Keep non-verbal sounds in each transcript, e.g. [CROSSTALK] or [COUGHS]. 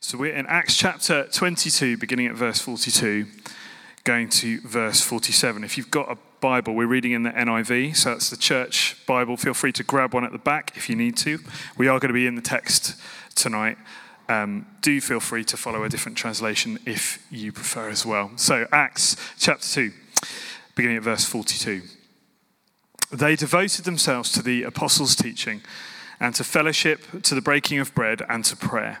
So we're in Acts chapter 22, beginning at verse 42, going to verse 47. If you've got a Bible, we're reading in the NIV, so that's the church Bible. Feel free to grab one at the back if you need to. We are going to be in the text tonight. Um, do feel free to follow a different translation if you prefer as well. So, Acts chapter 2, beginning at verse 42. They devoted themselves to the apostles' teaching and to fellowship, to the breaking of bread, and to prayer.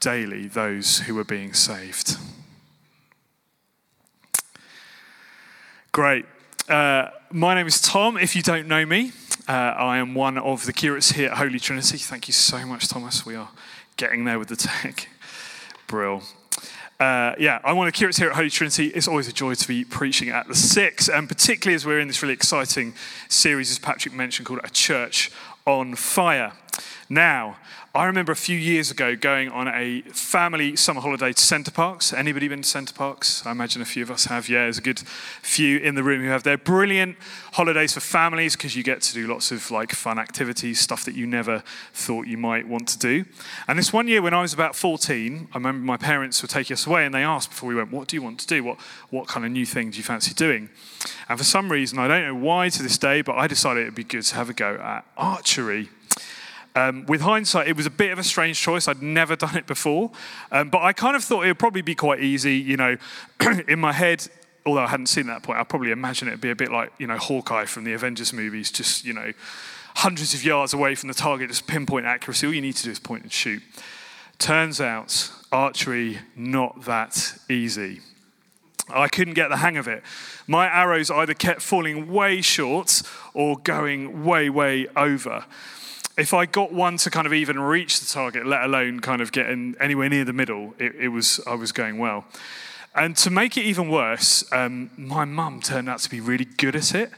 daily those who were being saved. Great. Uh, my name is Tom. If you don't know me, uh, I am one of the curates here at Holy Trinity. Thank you so much, Thomas. We are getting there with the tech. [LAUGHS] Brill. Uh, yeah, I'm one of the curates here at Holy Trinity. It's always a joy to be preaching at the six, and particularly as we're in this really exciting series, as Patrick mentioned, called A Church on Fire. Now, I remember a few years ago going on a family summer holiday to Center Parcs. Anybody been to Center Parcs? I imagine a few of us have. Yeah, there's a good few in the room who have. They're brilliant holidays for families because you get to do lots of like fun activities, stuff that you never thought you might want to do. And this one year when I was about 14, I remember my parents were taking us away and they asked before we went, "What do you want to do? What what kind of new thing do you fancy doing?" And for some reason, I don't know why to this day, but I decided it'd be good to have a go at archery. Um, with hindsight, it was a bit of a strange choice. I'd never [LAUGHS] done it before. Um, but I kind of thought it would probably be quite easy. You know, [CLEARS THROAT] in my head, although I hadn't seen that point, I probably imagine it'd be a bit like, you know, Hawkeye from the Avengers movies, just, you know, hundreds of yards away from the target, just pinpoint accuracy. All you need to do is point and shoot. Turns out, archery, not that easy. I couldn't get the hang of it. My arrows either kept falling way short or going way, way over if I got one to kind of even reach the target, let alone kind of getting anywhere near the middle, it, it was I was going well. And to make it even worse, um, my mum turned out to be really good at it.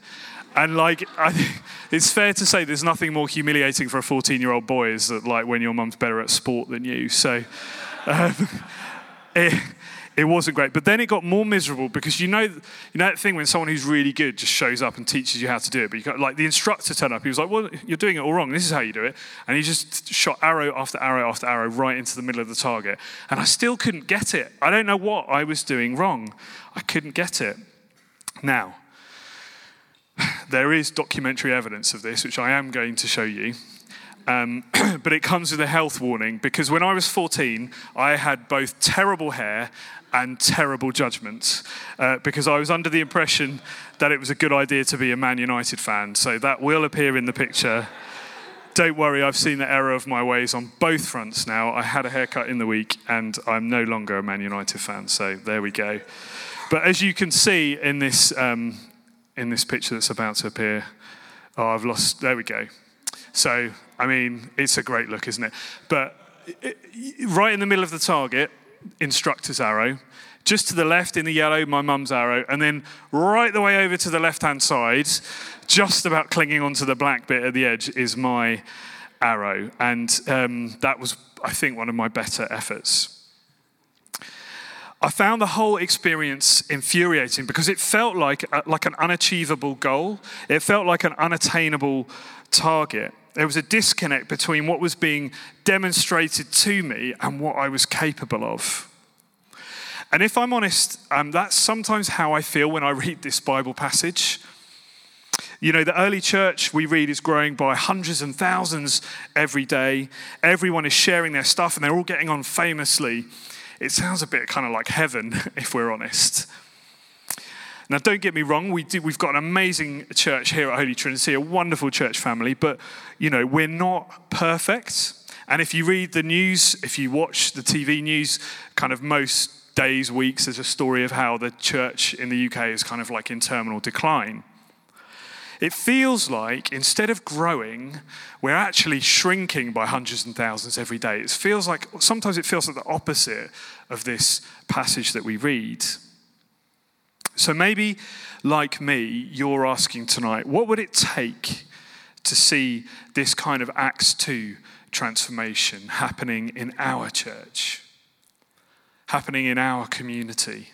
And like, I, [LAUGHS] it's fair to say there's nothing more humiliating for a 14 year old boy is that like when your mum's better at sport than you. So, um, [LAUGHS] it, it wasn't great. But then it got more miserable because you know, you know that thing when someone who's really good just shows up and teaches you how to do it. But you got, like the instructor turned up, he was like, "Well, you're doing it all wrong. This is how you do it." And he just shot arrow after arrow after arrow right into the middle of the target, and I still couldn't get it. I don't know what I was doing wrong. I couldn't get it. Now, [SIGHS] there is documentary evidence of this, which I am going to show you. Um, [CLEARS THROAT] but it comes with a health warning because when I was 14, I had both terrible hair and terrible judgments uh, because I was under the impression that it was a good idea to be a Man United fan. So that will appear in the picture. Don't worry, I've seen the error of my ways on both fronts now. I had a haircut in the week and I'm no longer a Man United fan. So there we go. But as you can see in this, um, in this picture that's about to appear, oh, I've lost, there we go. So, I mean, it's a great look, isn't it? But it, right in the middle of the target, instructor's arrow. Just to the left in the yellow, my mum's arrow. And then right the way over to the left hand side, just about clinging onto the black bit at the edge, is my arrow. And um, that was, I think, one of my better efforts. I found the whole experience infuriating because it felt like, a, like an unachievable goal. It felt like an unattainable target. There was a disconnect between what was being demonstrated to me and what I was capable of. And if I'm honest, um, that's sometimes how I feel when I read this Bible passage. You know, the early church we read is growing by hundreds and thousands every day. Everyone is sharing their stuff and they're all getting on famously. It sounds a bit kind of like heaven, [LAUGHS] if we're honest. Now, don't get me wrong, we do, we've got an amazing church here at Holy Trinity, a wonderful church family, but, you know, we're not perfect. And if you read the news, if you watch the TV news, kind of most days, weeks, there's a story of how the church in the UK is kind of like in terminal decline. it feels like instead of growing, we're actually shrinking by hundreds and thousands every day. It feels like sometimes it feels like the opposite of this passage that we read. So maybe, like me, you're asking tonight, what would it take to see this kind of Acts 2 transformation happening in our church, happening in our community,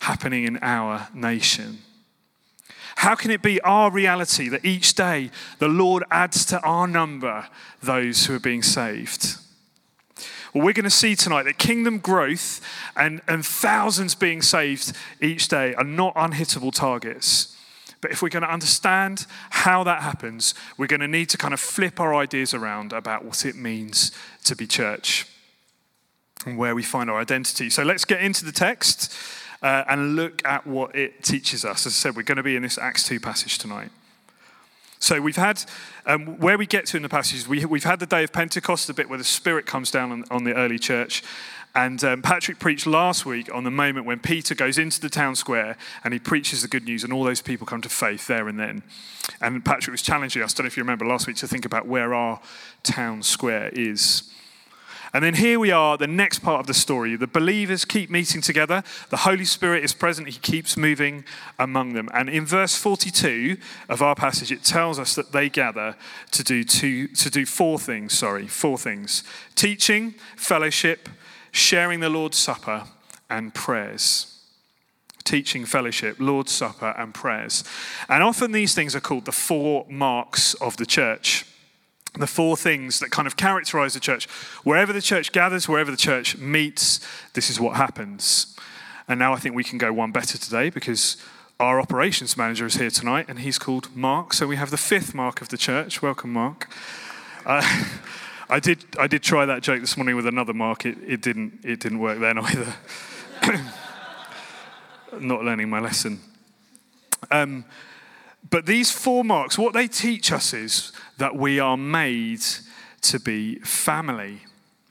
happening in our nation? How can it be our reality that each day the Lord adds to our number those who are being saved? Well, we're going to see tonight that kingdom growth and, and thousands being saved each day are not unhittable targets. But if we're going to understand how that happens, we're going to need to kind of flip our ideas around about what it means to be church and where we find our identity. So let's get into the text uh, and look at what it teaches us. As I said, we're going to be in this Acts 2 passage tonight. So we've had, um, where we get to in the passage, we, we've had the day of Pentecost, the bit where the Spirit comes down on, on the early church. And um, Patrick preached last week on the moment when Peter goes into the town square and he preaches the good news, and all those people come to faith there and then. And Patrick was challenging us, I don't know if you remember last week, to think about where our town square is. And then here we are, the next part of the story. The believers keep meeting together. The Holy Spirit is present. He keeps moving among them. And in verse 42 of our passage, it tells us that they gather to do, two, to do four things. Sorry, four things teaching, fellowship, sharing the Lord's Supper, and prayers teaching, fellowship, Lord's Supper, and prayers. And often these things are called the four marks of the church the four things that kind of characterize the church. Wherever the church gathers, wherever the church meets, this is what happens. And now I think we can go one better today because our operations manager is here tonight and he's called Mark. So we have the fifth mark of the church. Welcome, Mark. Uh, [LAUGHS] I did, I did try that joke this morning with another mark. It, it, didn't, it didn't work then either. [COUGHS] Not learning my lesson. Um, but these four marks, what they teach us is that we are made to be family.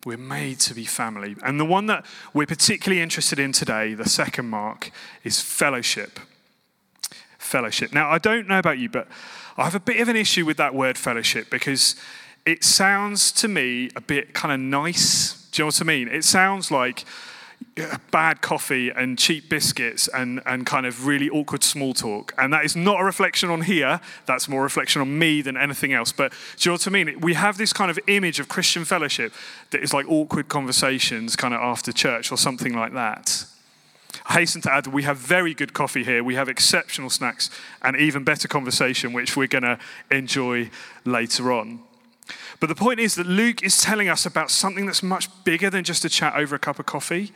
We're made to be family. And the one that we're particularly interested in today, the second mark, is fellowship. Fellowship. Now, I don't know about you, but I have a bit of an issue with that word fellowship because it sounds to me a bit kind of nice. Do you know what I mean? It sounds like bad coffee and cheap biscuits and, and kind of really awkward small talk. And that is not a reflection on here, that's more a reflection on me than anything else. But do you know what I mean? We have this kind of image of Christian fellowship that is like awkward conversations kind of after church or something like that. I hasten to add that we have very good coffee here, we have exceptional snacks, and even better conversation, which we're going to enjoy later on. But the point is that Luke is telling us about something that's much bigger than just a chat over a cup of coffee.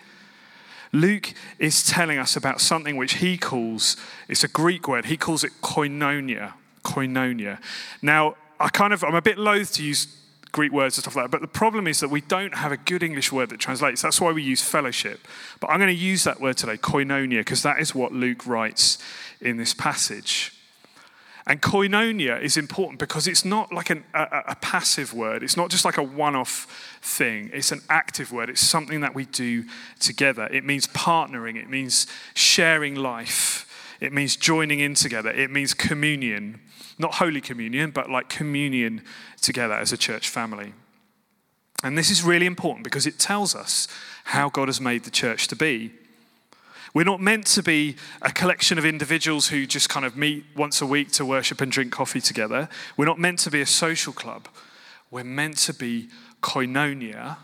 Luke is telling us about something which he calls, it's a Greek word, he calls it koinonia. Koinonia. Now, I kind of, I'm a bit loath to use Greek words and stuff like that, but the problem is that we don't have a good English word that translates. That's why we use fellowship. But I'm going to use that word today, koinonia, because that is what Luke writes in this passage. And koinonia is important because it's not like an, a, a, passive word. It's not just like a one off thing. It's an active word. It's something that we do together. It means partnering, it means sharing life, it means joining in together, it means communion. Not holy communion, but like communion together as a church family. And this is really important because it tells us how God has made the church to be. We're not meant to be a collection of individuals who just kind of meet once a week to worship and drink coffee together. We're not meant to be a social club. We're meant to be koinonia.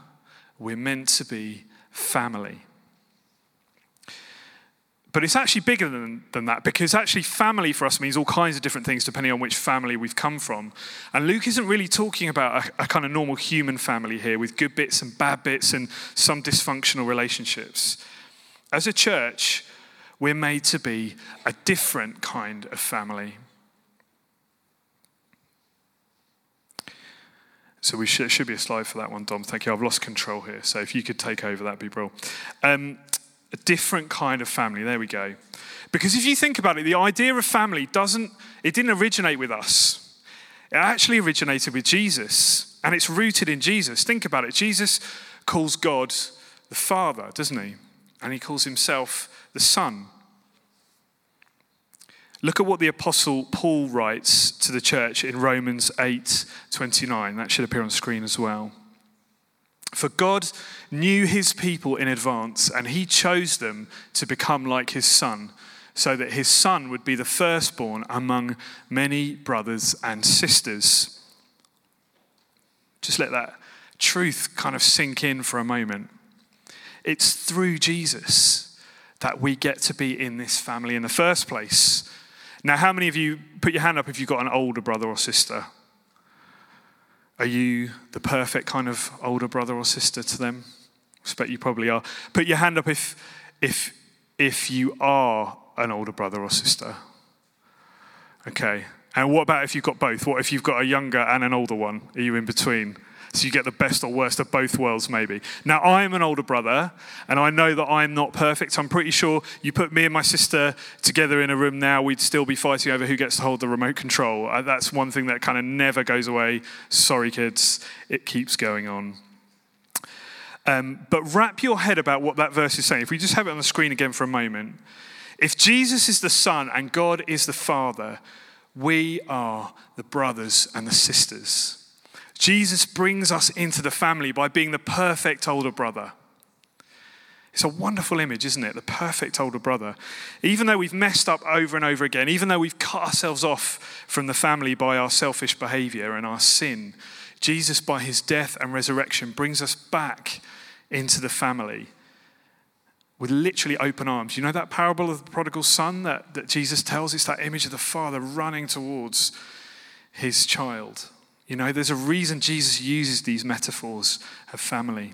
We're meant to be family. But it's actually bigger than, than that because actually, family for us means all kinds of different things depending on which family we've come from. And Luke isn't really talking about a, a kind of normal human family here with good bits and bad bits and some dysfunctional relationships. As a church, we're made to be a different kind of family. So we should, should be a slide for that one, Dom. Thank you. I've lost control here. So if you could take over, that'd be brilliant. Um, a different kind of family. There we go. Because if you think about it, the idea of family doesn't, it didn't originate with us. It actually originated with Jesus, and it's rooted in Jesus. Think about it. Jesus calls God the Father, doesn't he? And he calls himself the Son. Look at what the apostle Paul writes to the church in Romans 8:29. That should appear on screen as well. For God knew his people in advance and he chose them to become like his son so that his son would be the firstborn among many brothers and sisters. Just let that truth kind of sink in for a moment. It's through Jesus that we get to be in this family in the first place. Now, how many of you put your hand up if you've got an older brother or sister? Are you the perfect kind of older brother or sister to them? I expect you probably are. Put your hand up if, if, if you are an older brother or sister? Okay. And what about if you've got both? What if you've got a younger and an older one? Are you in between? So you get the best or worst of both worlds, maybe. Now, I'm an older brother, and I know that I'm not perfect. I'm pretty sure you put me and my sister together in a room now, we'd still be fighting over who gets to hold the remote control. Uh, that's one thing that kind of never goes away. Sorry, kids, it keeps going on. Um, but wrap your head about what that verse is saying. If we just have it on the screen again for a moment. If Jesus is the Son and God is the Father, we are the brothers and the sisters. Jesus brings us into the family by being the perfect older brother. It's a wonderful image, isn't it? The perfect older brother. Even though we've messed up over and over again, even though we've cut ourselves off from the family by our selfish behavior and our sin, Jesus, by his death and resurrection, brings us back into the family with literally open arms. You know that parable of the prodigal son that, that Jesus tells? It's that image of the father running towards his child. You know, there's a reason Jesus uses these metaphors of family.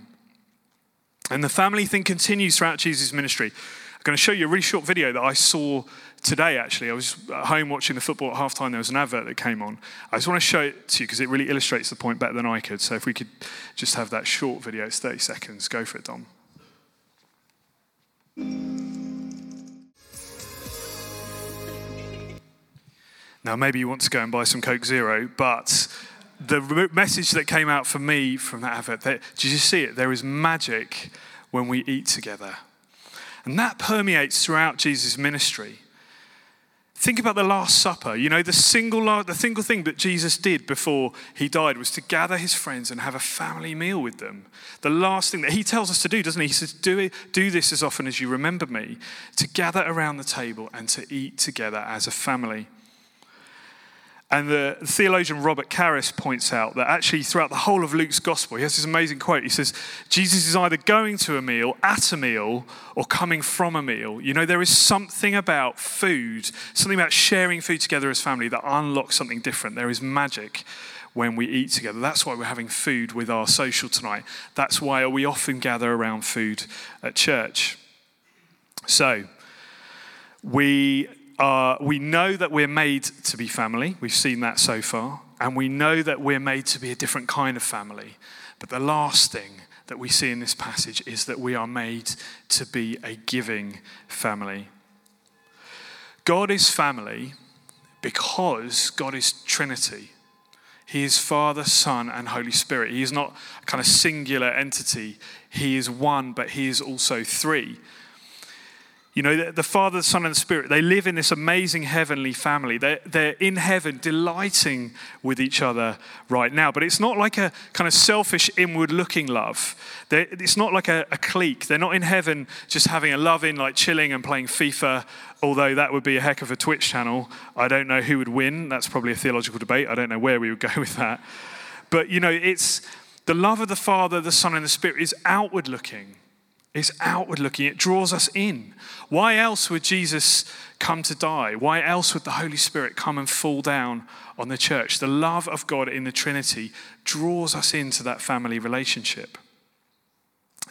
And the family thing continues throughout Jesus' ministry. I'm going to show you a really short video that I saw today, actually. I was at home watching the football at halftime. There was an advert that came on. I just want to show it to you because it really illustrates the point better than I could. So if we could just have that short video, it's 30 seconds. Go for it, Dom. Now, maybe you want to go and buy some Coke Zero, but the message that came out for me from that advert, that, did you see it? There is magic when we eat together. And that permeates throughout Jesus' ministry. Think about the Last Supper. You know, the single, the single thing that Jesus did before he died was to gather his friends and have a family meal with them. The last thing that he tells us to do, doesn't he? He says, do, it, do this as often as you remember me, to gather around the table and to eat together as a family. And the theologian Robert Karris points out that actually throughout the whole of Luke's gospel, he has this amazing quote. He says, Jesus is either going to a meal, at a meal, or coming from a meal. You know, there is something about food, something about sharing food together as family that unlocks something different. There is magic when we eat together. That's why we're having food with our social tonight. That's why we often gather around food at church. So, we uh, we know that we're made to be family. We've seen that so far. And we know that we're made to be a different kind of family. But the last thing that we see in this passage is that we are made to be a giving family. God is family because God is Trinity. He is Father, Son, and Holy Spirit. He is not a kind of singular entity. He is one, but He is also three. You know, the Father, the Son, and the Spirit, they live in this amazing heavenly family. They're, they're in heaven delighting with each other right now. But it's not like a kind of selfish, inward looking love. They're, it's not like a, a clique. They're not in heaven just having a love in, like chilling and playing FIFA, although that would be a heck of a Twitch channel. I don't know who would win. That's probably a theological debate. I don't know where we would [LAUGHS] go with that. But, you know, it's the love of the Father, the Son, and the Spirit is outward looking. It's outward looking, it draws us in. Why else would Jesus come to die? Why else would the Holy Spirit come and fall down on the church? The love of God in the Trinity draws us into that family relationship.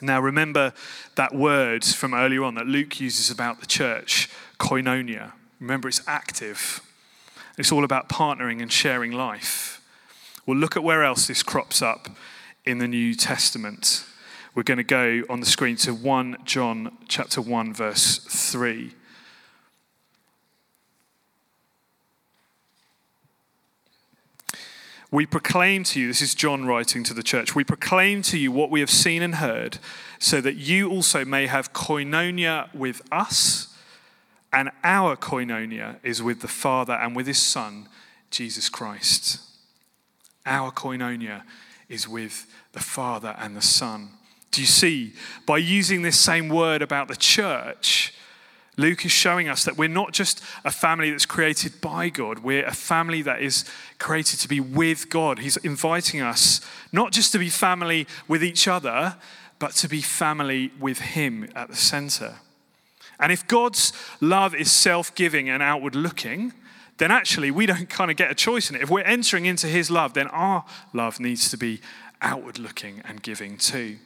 Now, remember that word from earlier on that Luke uses about the church, koinonia. Remember, it's active, it's all about partnering and sharing life. Well, look at where else this crops up in the New Testament we're going to go on the screen to 1 John chapter 1 verse 3. We proclaim to you, this is John writing to the church, we proclaim to you what we have seen and heard, so that you also may have koinonia with us, and our koinonia is with the Father and with his Son, Jesus Christ. Our koinonia is with the Father and the Son. Do you see? By using this same word about the church, Luke is showing us that we're not just a family that's created by God, we're a family that is created to be with God. He's inviting us not just to be family with each other, but to be family with Him at the center. And if God's love is self giving and outward looking, then actually we don't kind of get a choice in it. If we're entering into His love, then our love needs to be outward looking and giving too.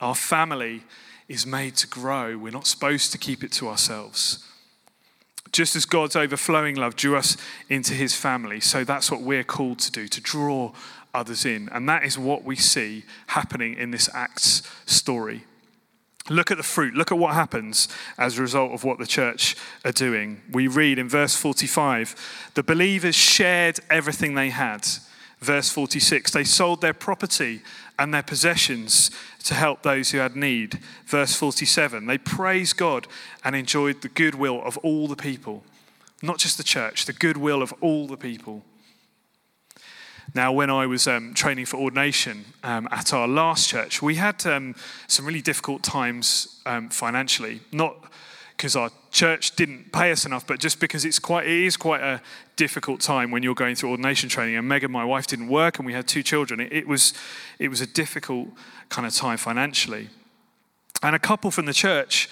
Our family is made to grow. We're not supposed to keep it to ourselves. Just as God's overflowing love drew us into his family, so that's what we're called to do, to draw others in. And that is what we see happening in this Acts story. Look at the fruit. Look at what happens as a result of what the church are doing. We read in verse 45 the believers shared everything they had. Verse 46 they sold their property and their possessions to help those who had need. Verse 47 they praised God and enjoyed the goodwill of all the people. Not just the church, the goodwill of all the people. Now, when I was um, training for ordination um, at our last church, we had um, some really difficult times um, financially. Not because our church didn't pay us enough, but just because it's quite, it is quite a difficult time when you're going through ordination training. And Megan, my wife, didn't work, and we had two children. It, it was, it was a difficult kind of time financially. And a couple from the church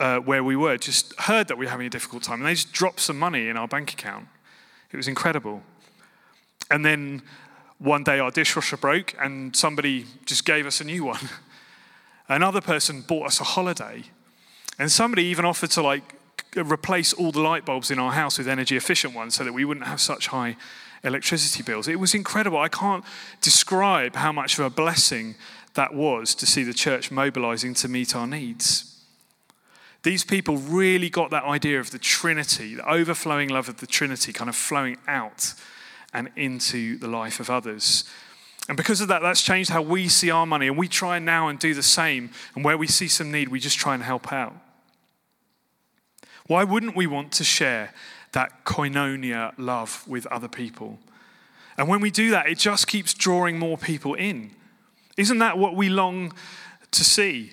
uh, where we were just heard that we were having a difficult time, and they just dropped some money in our bank account. It was incredible. And then one day our dishwasher broke and somebody just gave us a new one. [LAUGHS] Another person bought us a holiday. And somebody even offered to like replace all the light bulbs in our house with energy efficient ones so that we wouldn't have such high electricity bills. It was incredible. I can't describe how much of a blessing that was to see the church mobilizing to meet our needs. These people really got that idea of the Trinity, the overflowing love of the Trinity kind of flowing out and into the life of others. And because of that, that's changed how we see our money. And we try now and do the same. And where we see some need, we just try and help out. Why wouldn't we want to share that koinonia love with other people? And when we do that, it just keeps drawing more people in. Isn't that what we long to see?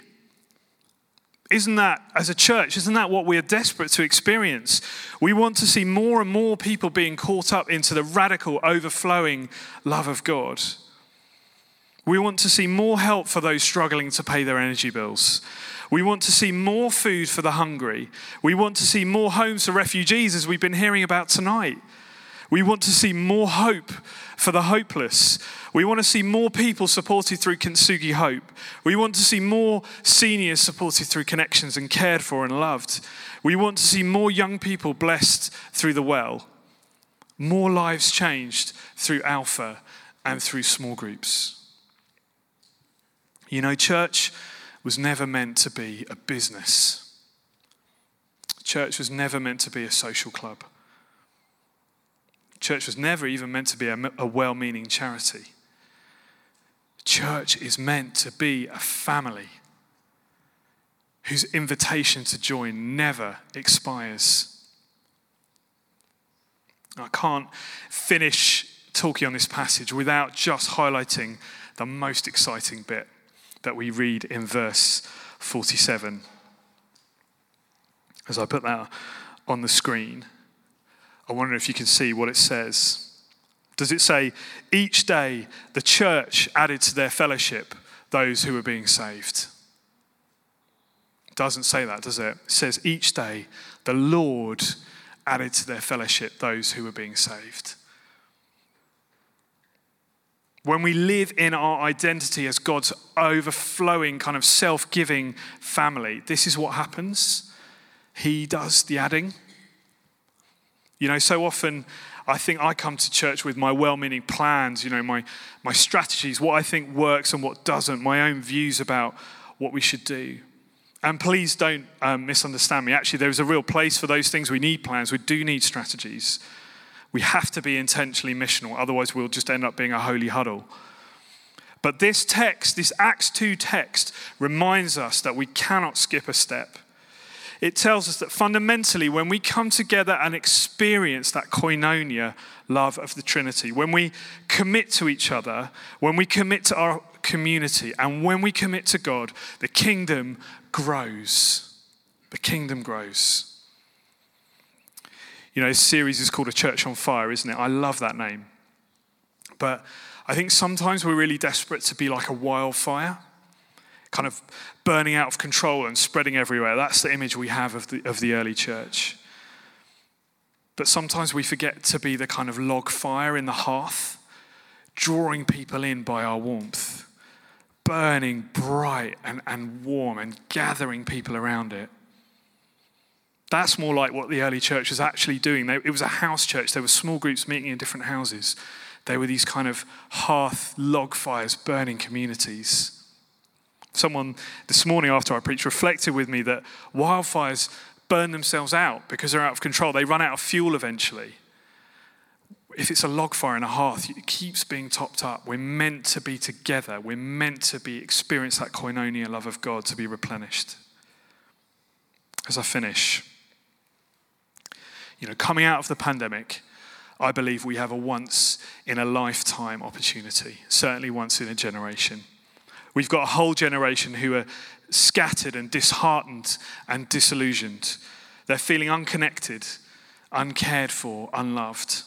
Isn't that, as a church, isn't that what we are desperate to experience? We want to see more and more people being caught up into the radical, overflowing love of God. We want to see more help for those struggling to pay their energy bills. We want to see more food for the hungry. We want to see more homes for refugees, as we've been hearing about tonight. We want to see more hope for the hopeless. We want to see more people supported through Kintsugi Hope. We want to see more seniors supported through connections and cared for and loved. We want to see more young people blessed through the well. More lives changed through Alpha and through small groups. You know, church was never meant to be a business. Church was never meant to be a social club. Church was never even meant to be a, a well meaning charity. Church is meant to be a family whose invitation to join never expires. I can't finish talking on this passage without just highlighting the most exciting bit that we read in verse 47. As I put that on the screen. I wonder if you can see what it says. Does it say, each day the church added to their fellowship those who were being saved? Doesn't say that, does it? It says, each day the Lord added to their fellowship those who were being saved. When we live in our identity as God's overflowing, kind of self giving family, this is what happens. He does the adding. You know, so often I think I come to church with my well meaning plans, you know, my, my strategies, what I think works and what doesn't, my own views about what we should do. And please don't um, misunderstand me. Actually, there is a real place for those things. We need plans, we do need strategies. We have to be intentionally missional, otherwise, we'll just end up being a holy huddle. But this text, this Acts 2 text, reminds us that we cannot skip a step. it tells us that fundamentally, when we come together and experience that koinonia love of the Trinity, when we commit to each other, when we commit to our community, and when we commit to God, the kingdom grows. The kingdom grows. You know, this series is called A Church on Fire, isn't it? I love that name. But I think sometimes we're really desperate to be like a wildfire kind of burning out of control and spreading everywhere. That's the image we have of the, of the early church. But sometimes we forget to be the kind of log fire in the hearth, drawing people in by our warmth, burning bright and, and warm and gathering people around it. That's more like what the early church was actually doing. It was a house church. There were small groups meeting in different houses. They were these kind of hearth log fires, burning communities. Someone this morning after I preached reflected with me that wildfires burn themselves out because they're out of control. They run out of fuel eventually. If it's a log fire in a hearth, it keeps being topped up. We're meant to be together. We're meant to be experience that koinonia love of God to be replenished. As I finish, you know, coming out of the pandemic, I believe we have a once in a lifetime opportunity, certainly once in a generation. We've got a whole generation who are scattered and disheartened and disillusioned. They're feeling unconnected, uncared for, unloved.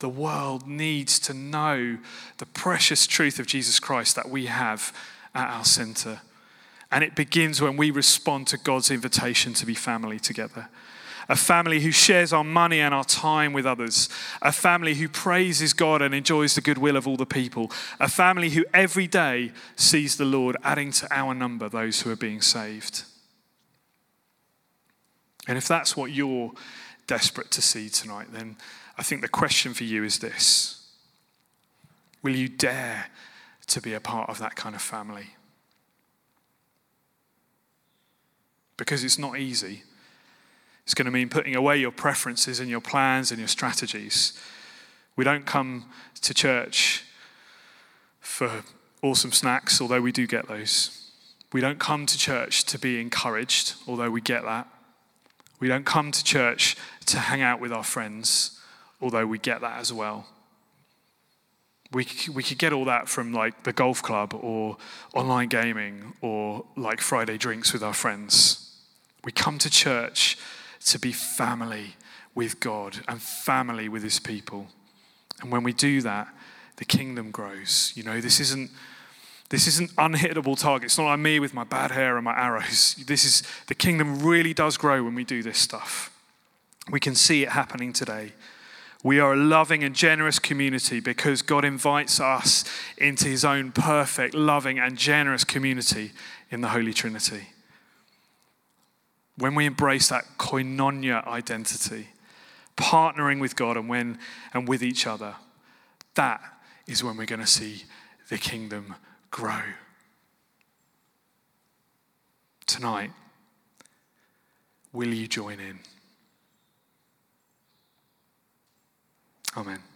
The world needs to know the precious truth of Jesus Christ that we have at our center. And it begins when we respond to God's invitation to be family together a family who shares our money and our time with others, a family who praises God and enjoys the goodwill of all the people, a family who every day sees the Lord adding to our number those who are being saved. And if that's what you're desperate to see tonight, then I think the question for you is this Will you dare to be a part of that kind of family? Because it's not easy. It's going to mean putting away your preferences and your plans and your strategies. We don't come to church for awesome snacks, although we do get those. We don't come to church to be encouraged, although we get that. We don't come to church to hang out with our friends, although we get that as well. We, we could get all that from like the golf club or online gaming or like Friday drinks with our friends. We come to church to be family with God and family with his people. And when we do that, the kingdom grows. You know, this isn't this isn't unhittable target. It's not like me with my bad hair and my arrows. This is the kingdom really does grow when we do this stuff. We can see it happening today. We are a loving and generous community because God invites us into his own perfect, loving, and generous community in the Holy Trinity when we embrace that koinonia identity, partnering with God and when and with each other, that is when we're going to see the kingdom grow. Tonight, will you join in? Amen.